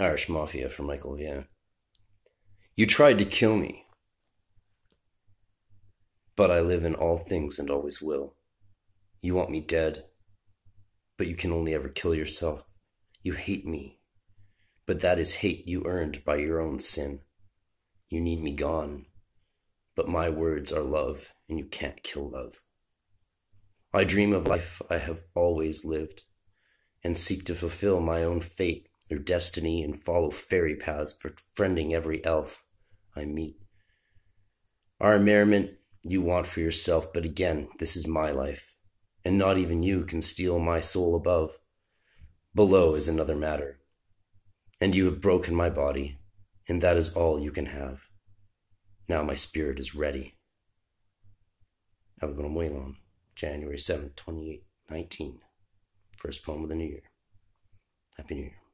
Irish Mafia for Michael Viens. You tried to kill me, but I live in all things and always will. You want me dead, but you can only ever kill yourself. You hate me, but that is hate you earned by your own sin. You need me gone, but my words are love, and you can't kill love. I dream of life I have always lived, and seek to fulfill my own fate or destiny and follow fairy paths, befriending every elf I meet. Our merriment you want for yourself, but again, this is my life, and not even you can steal my soul above. Below is another matter, and you have broken my body, and that is all you can have. Now my spirit is ready. Alabama Waylon, January 7th, 2019. First poem of the new year. Happy New Year.